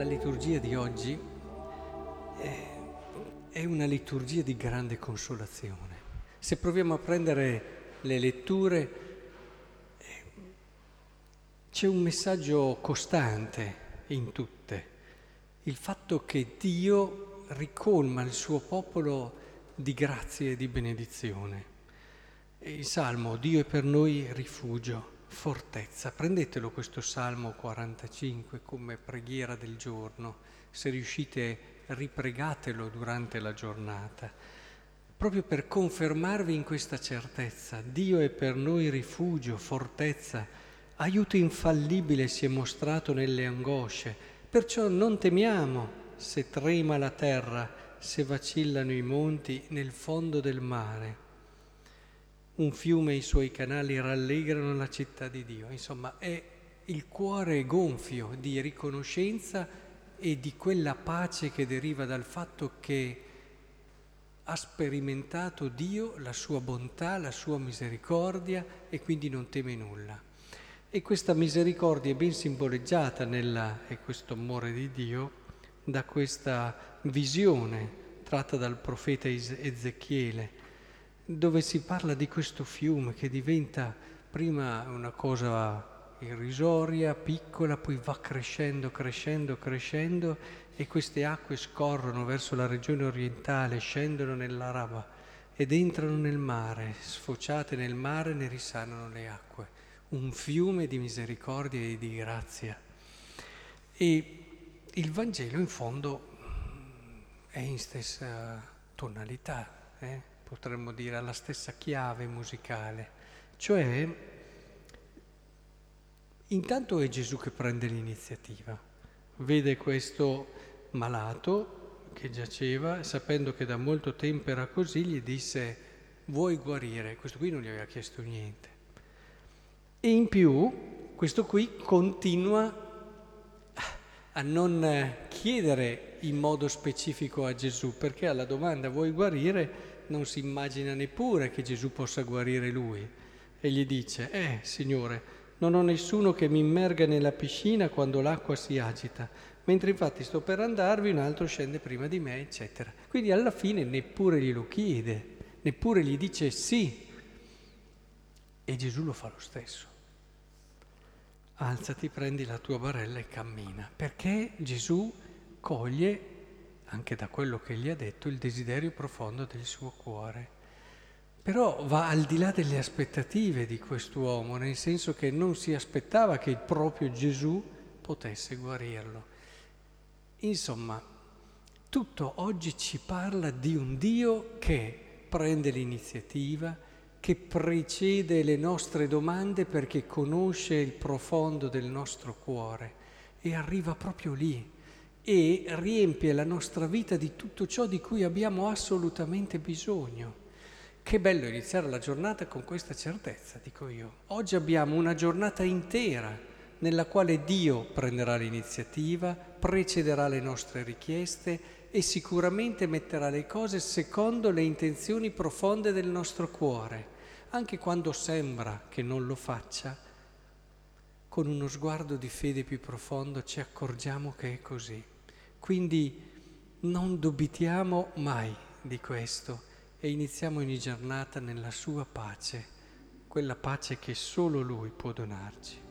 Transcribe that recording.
La liturgia di oggi è una liturgia di grande consolazione. Se proviamo a prendere le letture, c'è un messaggio costante in tutte, il fatto che Dio ricolma il suo popolo di grazie e di benedizione. Il Salmo, Dio è per noi rifugio, fortezza. Prendetelo questo Salmo 45 come preghiera del giorno, se riuscite ripregatelo durante la giornata, proprio per confermarvi in questa certezza. Dio è per noi rifugio, fortezza, aiuto infallibile si è mostrato nelle angosce, perciò non temiamo se trema la terra, se vacillano i monti nel fondo del mare un fiume e i suoi canali rallegrano la città di Dio. Insomma, è il cuore gonfio di riconoscenza e di quella pace che deriva dal fatto che ha sperimentato Dio, la sua bontà, la sua misericordia e quindi non teme nulla. E questa misericordia è ben simboleggiata nella, e questo amore di Dio da questa visione tratta dal profeta Ezechiele dove si parla di questo fiume che diventa prima una cosa irrisoria, piccola, poi va crescendo, crescendo, crescendo e queste acque scorrono verso la regione orientale, scendono nell'Araba ed entrano nel mare, sfociate nel mare ne risanano le acque, un fiume di misericordia e di grazia. E il Vangelo in fondo è in stessa tonalità. Eh? Potremmo dire, alla stessa chiave musicale. Cioè, intanto è Gesù che prende l'iniziativa, vede questo malato che giaceva, sapendo che da molto tempo era così, gli disse, vuoi guarire? Questo qui non gli aveva chiesto niente. E in più, questo qui continua a non chiedere in modo specifico a Gesù, perché alla domanda vuoi guarire non si immagina neppure che Gesù possa guarire lui e gli dice, eh Signore, non ho nessuno che mi immerga nella piscina quando l'acqua si agita, mentre infatti sto per andarvi, un altro scende prima di me, eccetera. Quindi alla fine neppure glielo chiede, neppure gli dice sì. E Gesù lo fa lo stesso. Alzati, prendi la tua barella e cammina, perché Gesù coglie anche da quello che gli ha detto, il desiderio profondo del suo cuore. Però va al di là delle aspettative di quest'uomo, nel senso che non si aspettava che proprio Gesù potesse guarirlo. Insomma, tutto oggi ci parla di un Dio che prende l'iniziativa, che precede le nostre domande perché conosce il profondo del nostro cuore e arriva proprio lì e riempie la nostra vita di tutto ciò di cui abbiamo assolutamente bisogno. Che bello iniziare la giornata con questa certezza, dico io. Oggi abbiamo una giornata intera nella quale Dio prenderà l'iniziativa, precederà le nostre richieste e sicuramente metterà le cose secondo le intenzioni profonde del nostro cuore, anche quando sembra che non lo faccia. Con uno sguardo di fede più profondo ci accorgiamo che è così. Quindi non dubitiamo mai di questo e iniziamo ogni giornata nella sua pace, quella pace che solo Lui può donarci.